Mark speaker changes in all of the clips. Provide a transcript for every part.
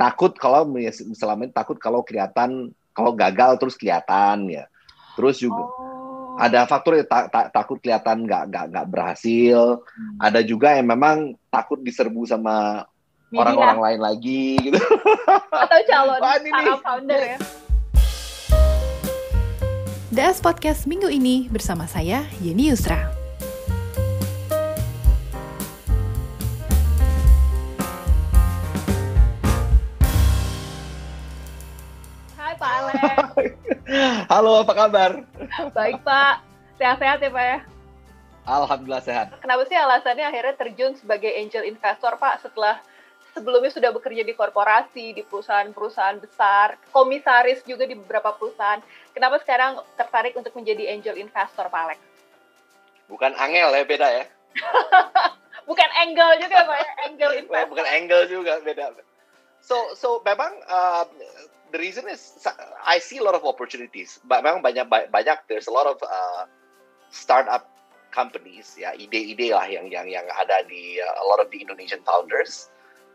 Speaker 1: takut kalau selama ini takut kalau kelihatan kalau gagal terus kelihatan ya. Terus juga oh. ada faktor yang ta ta takut kelihatan nggak nggak nggak berhasil. Hmm. Ada juga yang memang takut diserbu sama orang-orang lain lagi gitu.
Speaker 2: Atau calon startup founder ya.
Speaker 3: DS Podcast minggu ini bersama saya Yeni Yusra.
Speaker 1: Halo, apa kabar?
Speaker 2: Baik, Pak. Sehat-sehat ya, Pak ya?
Speaker 1: Alhamdulillah sehat.
Speaker 2: Kenapa sih alasannya akhirnya terjun sebagai angel investor, Pak, setelah sebelumnya sudah bekerja di korporasi, di perusahaan-perusahaan besar, komisaris juga di beberapa perusahaan. Kenapa sekarang tertarik untuk menjadi angel investor, Pak Alex?
Speaker 1: Bukan angel ya, beda ya?
Speaker 2: Bukan angle juga, Pak ya? Angel investor.
Speaker 1: Bukan angle juga, beda. So, so memang uh, the reason is I see a lot of opportunities. Memang banyak banyak there's a lot of uh, startup companies ya ide-ide lah yang yang yang ada di uh, a lot of the Indonesian founders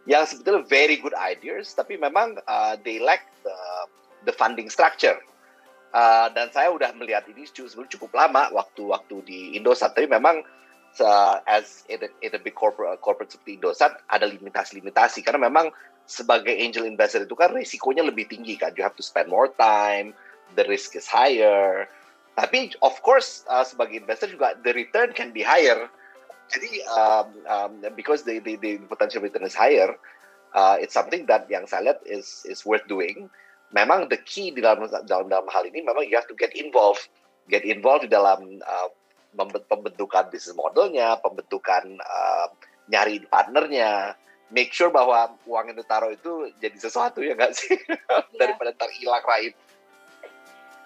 Speaker 1: yang sebetulnya very good ideas tapi memang uh, they lack the the funding structure. Uh, dan saya udah melihat ini cukup, cukup lama waktu-waktu di Indosat tapi memang uh, as in a, in a big corporate corporate seperti Indosat ada limitasi-limitasi karena memang sebagai angel investor itu kan risikonya lebih tinggi kan. You have to spend more time, the risk is higher. Tapi of course uh, sebagai investor juga the return can be higher. Jadi um, um, because the, the the potential return is higher, uh, it's something that yang saya lihat is is worth doing. Memang the key di dalam dalam dalam hal ini memang you have to get involved, get involved di dalam uh, pembentukan bisnis modelnya, pembentukan uh, nyari partnernya, make sure bahwa uang yang ditaruh itu jadi sesuatu ya nggak sih yeah. daripada ntar hilang raib.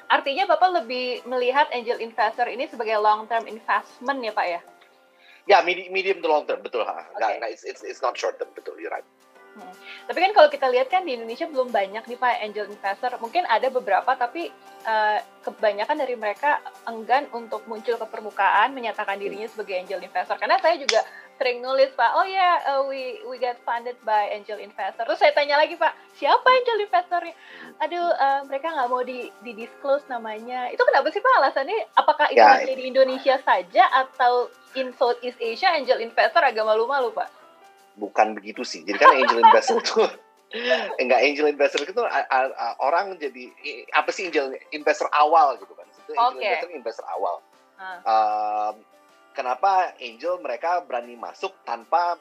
Speaker 2: Artinya Bapak lebih melihat angel investor ini sebagai long term investment ya Pak ya?
Speaker 1: Ya, medium, medium to long term, betul. Okay. Nggak, nggak, it's, it's, it's not short term, betul, you're right.
Speaker 2: Hmm. Tapi kan kalau kita lihat kan di Indonesia belum banyak nih Pak angel investor. Mungkin ada beberapa tapi uh, kebanyakan dari mereka enggan untuk muncul ke permukaan menyatakan dirinya sebagai angel investor. Karena saya juga sering nulis Pak, oh ya yeah, uh, we we get funded by angel investor. Terus saya tanya lagi Pak, siapa angel investornya? Aduh, uh, mereka nggak mau di, di disclose namanya. Itu kenapa sih Pak alasannya? Apakah itu ya, di Indonesia saja atau in Southeast Asia angel investor agak malu-malu Pak?
Speaker 1: bukan begitu sih. Jadi kan angel investor itu enggak angel investor itu orang jadi apa sih angel investor awal gitu kan. Itu angel okay. investor investor awal. Uh, kenapa angel mereka berani masuk tanpa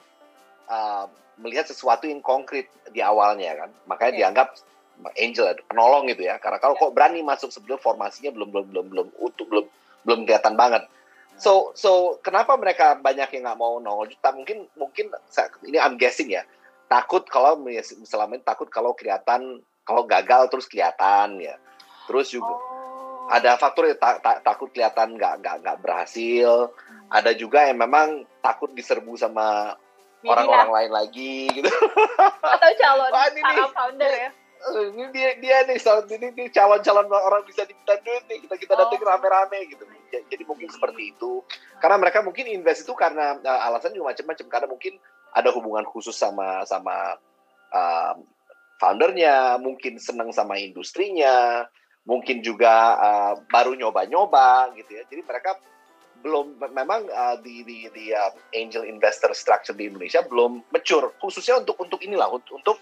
Speaker 1: uh, melihat sesuatu yang konkret di awalnya kan. Makanya okay. dianggap angel penolong gitu ya. Karena kalau yeah. kok berani masuk sebelum formasinya belum belum belum belum utuh belum belum kelihatan banget. So so kenapa mereka banyak yang nggak mau nongol juta? Mungkin mungkin ini I'm guessing ya. Takut kalau selama ini takut kalau kelihatan kalau gagal terus kelihatan ya. Terus juga oh. Ada faktor yang ta ta takut kelihatan nggak nggak nggak berhasil. Hmm. Ada juga yang memang takut diserbu sama orang-orang lain lagi gitu.
Speaker 2: Atau calon startup founder ya
Speaker 1: Eh, ini dia dia nih ini, ini calon-calon orang bisa diminta duit nih kita kita datang oh. rame-rame gitu jadi mungkin seperti itu karena mereka mungkin invest itu karena uh, alasan juga macam-macam karena mungkin ada hubungan khusus sama sama uh, foundernya mungkin senang sama industrinya mungkin juga uh, baru nyoba-nyoba gitu ya. Jadi mereka belum memang uh, di di di uh, angel investor structure di Indonesia belum mature. Khususnya untuk untuk inilah untuk, untuk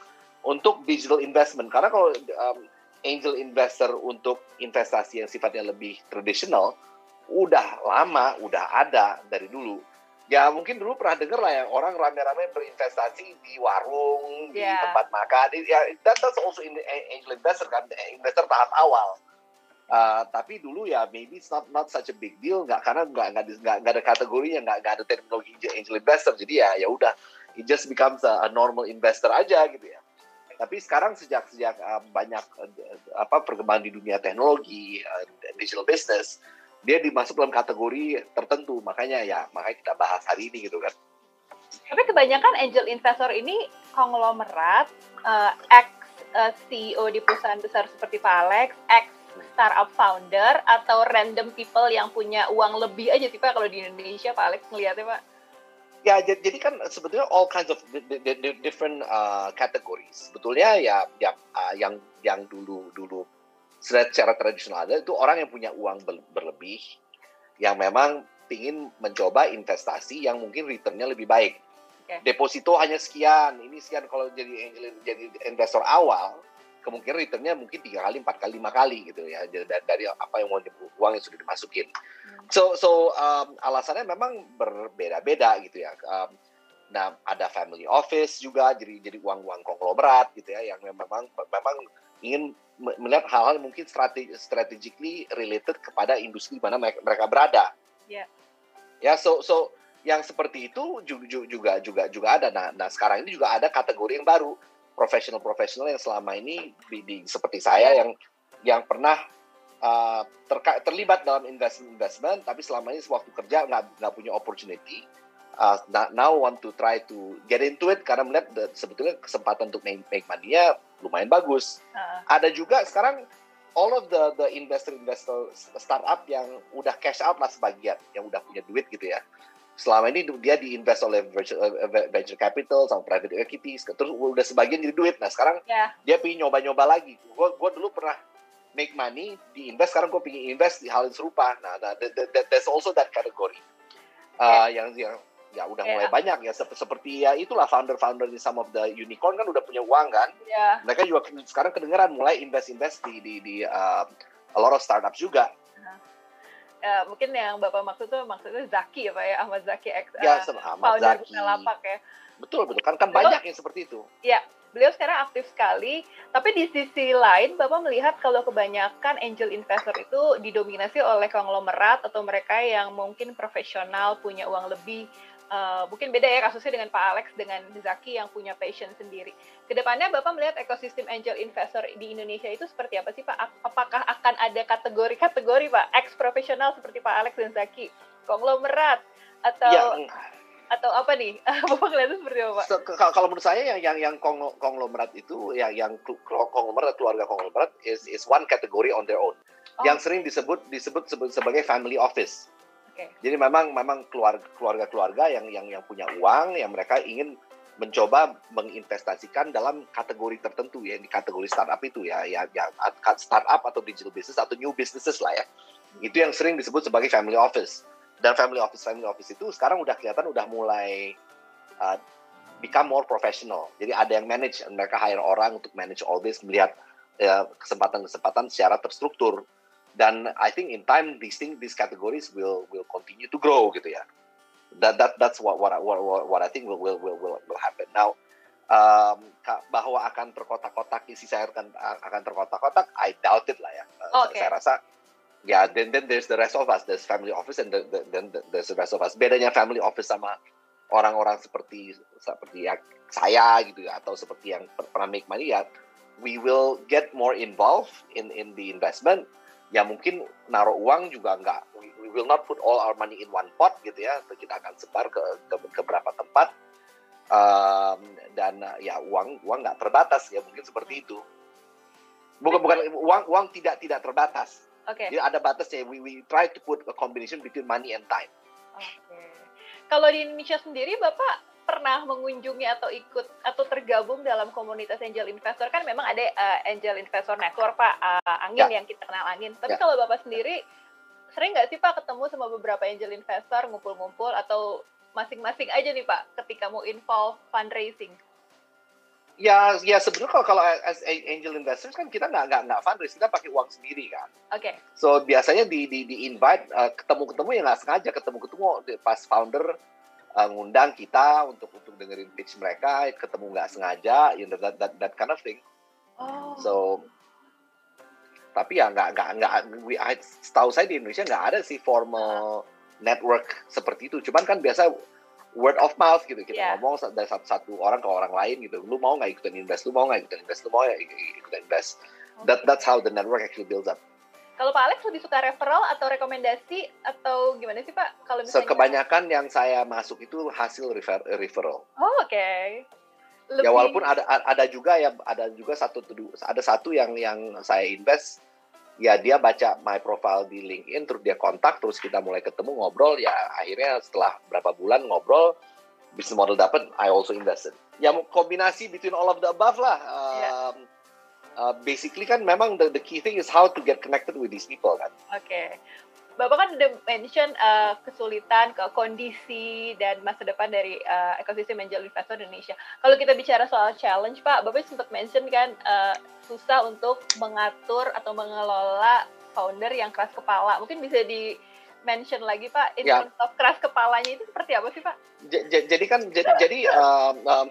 Speaker 1: untuk digital investment. Karena kalau um, angel investor untuk investasi yang sifatnya lebih tradisional udah lama udah ada dari dulu ya mungkin dulu pernah dengar lah yang orang rame-rame berinvestasi di warung yeah. di tempat makan. Ya that, that's also in angel investor kan investor tahap awal. Uh, tapi dulu ya maybe it's not not such a big deal. Nggak karena nggak nggak nggak ada kategorinya nggak nggak ada teknologi angel investor. Jadi ya ya udah it just becomes a, a normal investor aja gitu ya. Tapi sekarang sejak sejak uh, banyak uh, apa perkembangan di dunia teknologi, uh, digital business, dia dimasuk dalam kategori tertentu. Makanya ya, makanya kita bahas hari ini gitu kan.
Speaker 2: Tapi kebanyakan angel investor ini konglomerat, uh, ex uh, CEO di perusahaan besar seperti Pak Alex, ex startup founder atau random people yang punya uang lebih aja sih Pak kalau di Indonesia Pak Alex ngeliatnya Pak?
Speaker 1: Ya, jadi, kan sebetulnya all kinds of di- di- di- different uh, categories. Sebetulnya ya yang uh, yang yang dulu dulu secara, tradisional ada itu orang yang punya uang ber- berlebih yang memang ingin mencoba investasi yang mungkin returnnya lebih baik.
Speaker 2: Oke.
Speaker 1: Deposito hanya sekian, ini sekian kalau jadi jadi investor awal kemungkinan returnnya mungkin tiga kali, empat kali, lima kali gitu ya dari, dari apa yang mau uang yang sudah dimasukin. So so um, alasannya memang berbeda-beda gitu ya. Um, nah ada family office juga jadi jadi uang-uang konglomerat gitu ya yang memang memang ingin me- melihat hal-hal yang mungkin strategi strategically related kepada industri mana mereka, berada.
Speaker 2: Ya.
Speaker 1: Ya so so yang seperti itu juga juga juga juga ada. Nah, nah sekarang ini juga ada kategori yang baru profesional-profesional yang selama ini di, di- seperti saya yang yang pernah uh, terka- terlibat dalam investment investment tapi selama ini waktu kerja nggak nggak punya opportunity uh, now want to try to get into it karena melihat the- sebetulnya kesempatan untuk make, make money-nya lumayan bagus.
Speaker 2: Ah,
Speaker 1: ada juga sekarang all of the the investor investor startup yang udah cash out lah sebagian yang udah punya duit gitu ya. Selama ini dia diinvest oleh venture, eh, venture capital sama private equity terus udah sebagian jadi duit. Nah sekarang
Speaker 2: ya,
Speaker 1: dia pengen nyoba-nyoba lagi. Gue gua dulu pernah make money di invest sekarang gue pengen invest di hal yang serupa. Nah, nah that, that, that- there's also that category. Uh, yang yang ya udah
Speaker 2: Ya.
Speaker 1: mulai banyak ya Sep- seperti ya itulah founder-founder di some of the unicorn kan udah punya uang kan
Speaker 2: ya.
Speaker 1: mereka juga sekarang kedengeran mulai invest-invest di di, di uh, a lot of startups juga.
Speaker 2: Eh, mungkin yang bapak maksud tuh maksudnya Zaki ya pak ya Ahmad Zaki ex
Speaker 1: Ya,
Speaker 2: eh,
Speaker 1: sama Ahmad
Speaker 2: founder
Speaker 1: Zaki.
Speaker 2: Bukalapak ya.
Speaker 1: Betul betul kan kan banyak yang seperti itu.
Speaker 2: Beliau sekarang aktif sekali, tapi di sisi lain Bapak melihat kalau kebanyakan angel investor itu didominasi oleh konglomerat atau mereka yang mungkin profesional, punya uang lebih. Eh, mungkin beda ya kasusnya dengan Pak Alex dengan Zaki yang punya passion sendiri. Ke depannya Bapak melihat ekosistem angel investor di Indonesia itu seperti apa sih Pak? Ap- Apakah akan ada kategori-kategori Pak, ex profesional seperti Pak Alex dan Zaki, konglomerat atau
Speaker 1: Ya,
Speaker 2: atau apa nih? Bapak ngeliatnya seperti apa Pak?
Speaker 1: kalau menurut saya yang yang yang kong- konglomerat itu yang yang kelu- konglomerat keluarga konglomerat is is one category on their own.
Speaker 2: Oh.
Speaker 1: Yang sering disebut disebut sebagai family office.
Speaker 2: Oke.
Speaker 1: Jadi memang memang keluarga keluarga-keluarga yang yang yang punya uang yang mereka ingin mencoba menginvestasikan dalam kategori tertentu ya di kategori startup itu ya ya, ya startup atau digital business atau new businesses lah ya. Itu yang sering disebut sebagai family office. Dan family office family office itu sekarang udah kelihatan udah mulai uh, become more professional. Jadi ada yang manage mereka hire orang untuk manage all this melihat ya, kesempatan-kesempatan secara terstruktur dan I think in time these thing these categories will will continue to grow gitu ya. That that that's what what I- what, what, I think will will will will, will happen. Now um, bahwa akan terkotak-kotak isi saya akan akan terkotak-kotak I doubt it lah ya. Uh,
Speaker 2: Oke.
Speaker 1: saya rasa ya then then there's the rest of us there's family office and the, the, then the- there's the rest of us. Bedanya family office sama orang-orang seperti seperti ya saya gitu ya atau seperti yang per- pernah make money ya we will get more involved in in the investment ya mungkin naruh uang juga nggak we, will not put all our money in one pot gitu ya. Kita akan sebar ke ke, ke beberapa tempat. Um, dan uh, ya uang uang nggak terbatas ya mungkin seperti itu. Bukan bukan uang uang tidak tidak terbatas.
Speaker 2: Oke.
Speaker 1: jadi ada batasnya we we try to put a combination between money and time.
Speaker 2: Oke. Kalau di Indonesia sendiri, Bapak pernah mengunjungi atau ikut atau tergabung dalam komunitas angel investor kan memang ada uh, angel investor network Pak uh, angin
Speaker 1: Ya.
Speaker 2: yang kita kenal angin. Tapi
Speaker 1: Ya.
Speaker 2: kalau Bapak sendiri sering nggak sih Pak ketemu sama beberapa angel investor ngumpul-ngumpul atau masing-masing aja nih Pak ketika mau involve fundraising?
Speaker 1: ya ya sebenarnya kalau kalau as angel investors kan kita nggak nggak nggak fundraise kita pakai uang sendiri kan
Speaker 2: Oke.
Speaker 1: So biasanya di di, di invite uh, ketemu-ketemu ya nggak sengaja ketemu-ketemu pas founder uh, ngundang kita untuk untuk dengerin pitch mereka ketemu nggak sengaja you know, that, that that kind of thing.
Speaker 2: Oh.
Speaker 1: So tapi ya nggak nggak nggak setahu saya di Indonesia nggak ada sih formal network seperti itu. Cuman kan biasa word of mouth gitu kita
Speaker 2: Yeah.
Speaker 1: ngomong dari satu, satu orang ke orang lain gitu. Lu mau nggak ikutan invest? Lu mau nggak ikutan invest? Lu mau nggak ikutan invest? That that's how the network actually builds up.
Speaker 2: Kalau Pak Alex lebih suka referral atau rekomendasi atau gimana sih Pak? Kalau
Speaker 1: So,
Speaker 2: misalnya
Speaker 1: kebanyakan yang saya masuk itu hasil refer, referral.
Speaker 2: Oh, oke.
Speaker 1: Ya
Speaker 2: Lebih-
Speaker 1: walaupun ada ada juga ya ada juga satu ada satu yang yang saya invest ya dia baca my profile di LinkedIn terus dia kontak terus kita mulai ketemu ngobrol ya akhirnya setelah berapa bulan ngobrol business model dapat, I also invested. Ya kombinasi between all of the above lah.
Speaker 2: Yeah.
Speaker 1: Uh, basically kan memang the, the key thing is how to get connected with these people kan.
Speaker 2: Oke. Bapak kan udah mention uh, kesulitan, ke kondisi dan masa depan dari uh, ekosistem angel investor Indonesia. Kalau kita bicara soal challenge, Pak, Bapak sempat mention kan uh, susah untuk mengatur atau mengelola founder yang keras kepala. Mungkin bisa di mention lagi, Pak, in
Speaker 1: Ya.
Speaker 2: terms of keras kepalanya itu seperti apa sih, Pak?
Speaker 1: J- jadi kan jadi jadi um, um,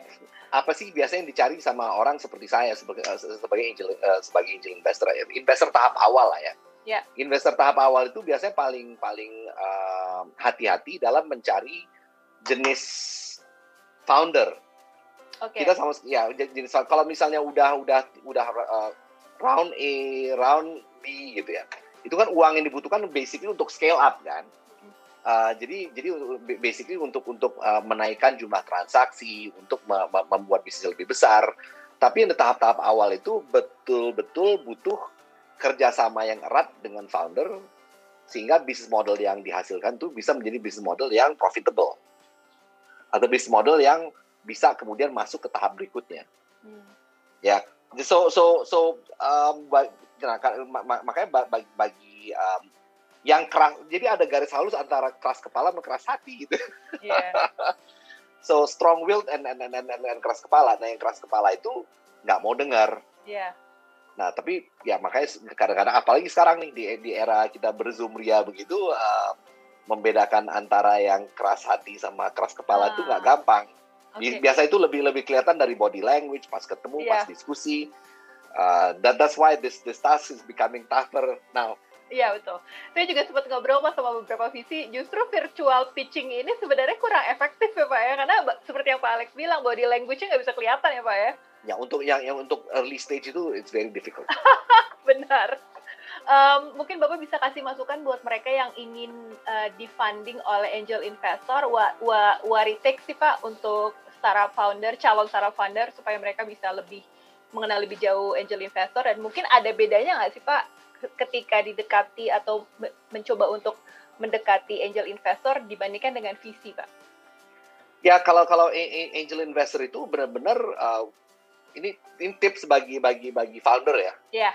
Speaker 1: apa sih biasanya yang dicari sama orang seperti saya sebagai uh, sebagai angel uh, sebagai angel investor ya investor tahap awal lah ya.
Speaker 2: Ya.
Speaker 1: Investor tahap awal itu biasanya paling paling um, hati-hati dalam mencari jenis founder.
Speaker 2: Oke.
Speaker 1: Kita sama ya jenis kalau misalnya udah udah udah uh, round A, round B gitu ya. Itu kan uang yang dibutuhkan basically untuk scale up kan. Uh, jadi jadi basically untuk untuk uh, menaikkan jumlah transaksi, untuk me- me- membuat bisnis lebih besar. Tapi yang tahap-tahap awal itu betul-betul butuh kerjasama yang erat dengan founder sehingga bisnis model yang dihasilkan tuh bisa menjadi bisnis model yang profitable atau bisnis model yang bisa kemudian masuk ke tahap berikutnya.
Speaker 2: Hmm.
Speaker 1: So so so um, nah, ka- ma- ma- makanya ba- bagi, bagi um, yang keras jadi ada garis halus antara keras kepala dan keras hati gitu.
Speaker 2: Iya.
Speaker 1: So strong willed and and, and, and, and, and keras kepala. Nah yang keras kepala itu nggak mau dengar.
Speaker 2: Iya.
Speaker 1: Nah tapi ya makanya kadang-kadang apalagi sekarang nih di di era kita berzoom ria begitu uh, membedakan antara yang keras hati sama keras kepala itu
Speaker 2: Ah.
Speaker 1: nggak gampang. Bi- Biasa itu lebih lebih kelihatan dari body language pas ketemu,
Speaker 2: Iya.
Speaker 1: pas diskusi. Uh, that that's why this this task is becoming tougher now.
Speaker 2: Iya betul. Saya juga sempat ngobrol Pak sama beberapa visi, justru virtual pitching ini sebenarnya kurang efektif ya Pak ya, karena seperti yang Pak Alex bilang, body language-nya nggak bisa kelihatan ya Pak ya.
Speaker 1: Ya untuk yang yang untuk early stage itu it's very difficult.
Speaker 2: Benar. Em, mungun Bapak bisa kasih masukan buat mereka yang ingin eh, di-funding oleh angel investor, what, what, what it takes sih Pak untuk startup founder, calon startup founder, supaya mereka bisa lebih mengenal lebih jauh angel investor, dan mungkin ada bedanya nggak sih Pak ketika didekati atau me- mencoba untuk mendekati angel investor dibandingkan dengan VC Pak?
Speaker 1: Ya kalau kalau angel investor itu benar-benar uh, ini ini tips bagi bagi bagi founder ya.
Speaker 2: Ya.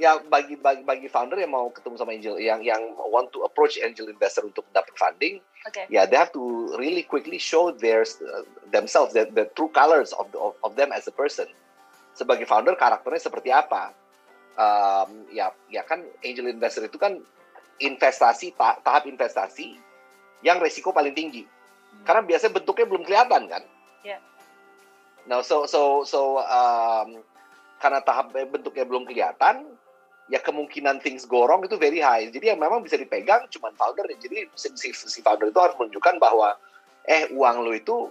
Speaker 1: Ya bagi bagi bagi founder yang mau ketemu sama angel yang yang want to approach angel investor untuk dapat funding,
Speaker 2: Oke.
Speaker 1: ya they have to really quickly show their uh, themselves the, the true colors of, the, of of them as a person. Sebagai founder karakternya seperti apa? Um, ya ya kan angel investor itu kan investasi ta- tahap investasi yang resiko paling tinggi karena biasanya bentuknya belum kelihatan kan.
Speaker 2: Ya.
Speaker 1: Nah, so so so um, karena tahap bentuknya belum kelihatan, ya kemungkinan things go wrong itu very high. Jadi yang memang bisa dipegang cuma founder. Jadi si, si, si founder itu harus menunjukkan bahwa eh uang lo itu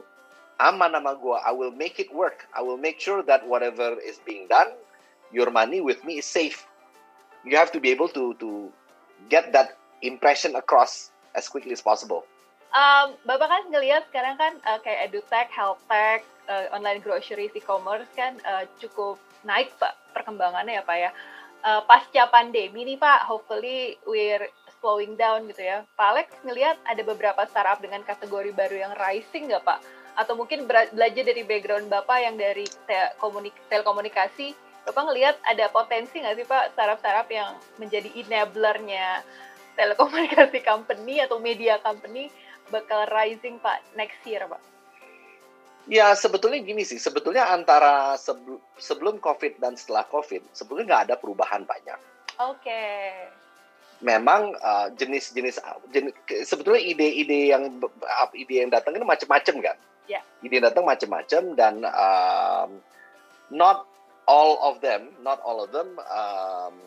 Speaker 1: aman sama gua. I will make it work. I will make sure that whatever is being done, your money with me is safe. You have to be able to to get that impression across as quickly as possible.
Speaker 2: Um, Bapak kan ngelihat sekarang kan uh, kayak edutech, health tech, uh, online groceries, e-commerce kan uh, cukup naik Pak perkembangannya ya Pak ya. Uh, pasca pandemi nih Pak, hopefully we're slowing down gitu ya. Pak Alex ngelihat ada beberapa startup dengan kategori baru yang rising nggak Pak? Atau mungkin belajar dari background Bapak yang dari te- komunik- telekomunikasi, Bapak ngelihat ada potensi nggak sih Pak startup-startup yang menjadi enablernya telekomunikasi company atau media company bakal rising Pak next year Pak?
Speaker 1: Ya sebetulnya gini sih, sebetulnya antara sebelum COVID dan setelah COVID, sebetulnya nggak ada perubahan banyak.
Speaker 2: Oke.
Speaker 1: Memang uh, jenis-jenis jenis, sebetulnya ide-ide yang ide yang datang ini macam-macam kan.
Speaker 2: Ya.
Speaker 1: Ide yang datang macam-macam dan um, not all of them, not all of them um,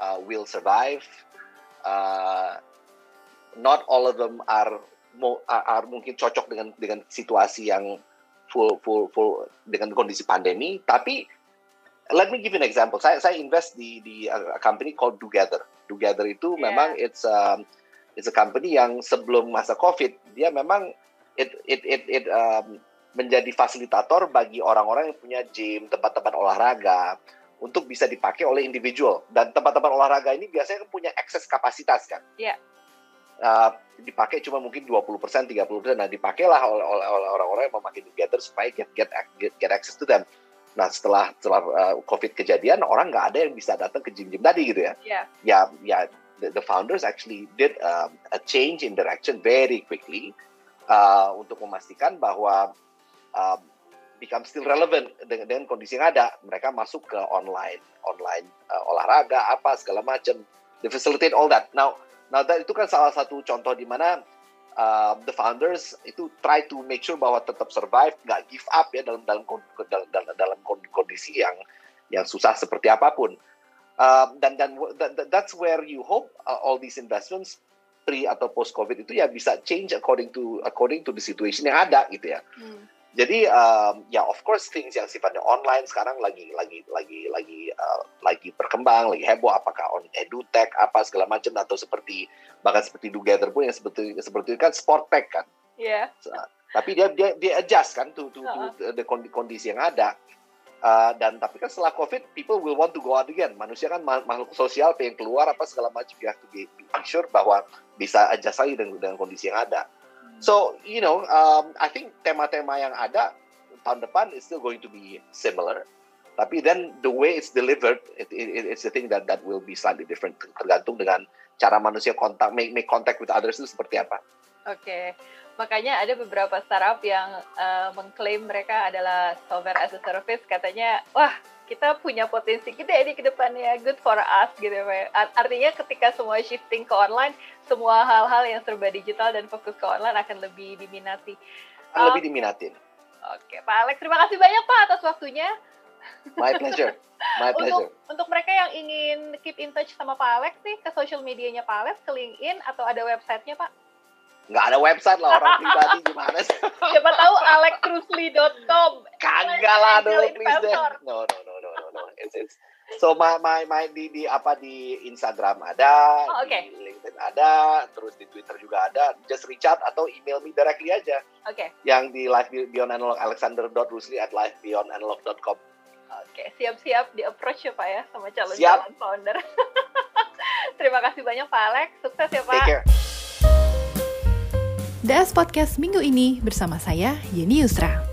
Speaker 1: uh, will survive. Uh, not all of them are are, are mungkin cocok dengan dengan situasi yang full full full dengan kondisi pandemi. Tapi let me give you an example. Saya saya invest di di a company called Together. Together itu
Speaker 2: Yeah.
Speaker 1: memang it's um, it's a company yang sebelum masa COVID dia memang it it it, it um, menjadi fasilitator bagi orang-orang yang punya gym, tempat-tempat olahraga untuk bisa dipakai oleh individual dan tempat-tempat olahraga ini biasanya kan punya akses kapasitas kan.
Speaker 2: Iya.
Speaker 1: uh, dipakai cuma mungkin 20%, 30%. Nah, dipakailah oleh orang-orang yang memakai Together supaya get, get, get, get access to them. Nah, setelah setelah uh, COVID kejadian, orang nggak ada yang bisa datang ke gym-gym tadi gitu ya.
Speaker 2: Yeah.
Speaker 1: Ya, ya, the, the founders actually did um, a change in direction very quickly uh, untuk memastikan bahwa um, become still relevant dengan, dengan kondisi yang ada. Mereka masuk ke online, online uh, olahraga apa segala macam. They facilitate all that. Now, now that itu kan salah satu contoh di mana uh, the founders itu try to make sure bahwa tetap survive, nggak give up ya dalam dalam dalam dalam, dalam kondisi yang yang susah seperti apa pun. Uh, dan dan that, that's where you hope uh, all these investments pre atau post covid itu ya bisa change according to according to the situation yang ada gitu ya. Hmm. Jadi um, ya of course things yang sifatnya online sekarang lagi lagi lagi lagi uh, lagi berkembang, lagi heboh apakah on edutech apa segala macam atau seperti bahkan seperti Together pun yang seperti seperti itu kan sport tech kan.
Speaker 2: Iya. Yeah.
Speaker 1: So, tapi dia dia dia adjust kan to to, to the kondisi yang ada. Uh, dan tapi kan setelah COVID, people will want to go out again. Manusia kan makhluk sosial, pengen keluar apa segala macam. You have to be, be sure bahwa bisa adjust lagi dengan, dengan kondisi yang ada. So, you know, um, I think tema-tema yang ada tahun depan is still going to be similar. Tapi then the way it's delivered, it, it, it's the thing that that will be slightly different tergantung dengan cara manusia kontak make make contact with others itu seperti apa.
Speaker 2: Oke, okay. makanya ada beberapa startup yang uh, mengklaim mereka adalah software as a service. Katanya, wah kita punya potensi gede ini ke depannya. Good for us gitu ya artinya ketika semua shifting ke online semua hal-hal yang serba digital dan fokus ke online akan lebih diminati.
Speaker 1: Akan lebih diminatin.
Speaker 2: Oke Pak Alex terima kasih banyak Pak atas waktunya.
Speaker 1: My pleasure. My pleasure.
Speaker 2: untuk, untuk mereka yang ingin keep in touch sama Pak Alex nih ke social medianya Pak Alex ke LinkedIn atau ada websitenya Pak
Speaker 1: nggak ada website lah orang pribadi gimana sih?
Speaker 2: Siapa tahu alexrusli.com.
Speaker 1: Kagak lah, no, please deh. No, no, no, no, no, no. It's, it's, so my, my, my di, di apa di Instagram ada,
Speaker 2: oh, okay.
Speaker 1: di LinkedIn ada, terus di Twitter juga ada. Just reach out atau email me directly aja.
Speaker 2: Oke. Okay.
Speaker 1: Yang di live beyond analog alexander.rusli at livebeyondanalog.com.
Speaker 2: Oke, okay. siap-siap di approach ya Pak ya sama calon-calon founder. Terima kasih banyak Pak Alex, sukses ya Pak.
Speaker 1: Take care.
Speaker 3: DS Podcast minggu ini bersama saya, Yeni Yusra.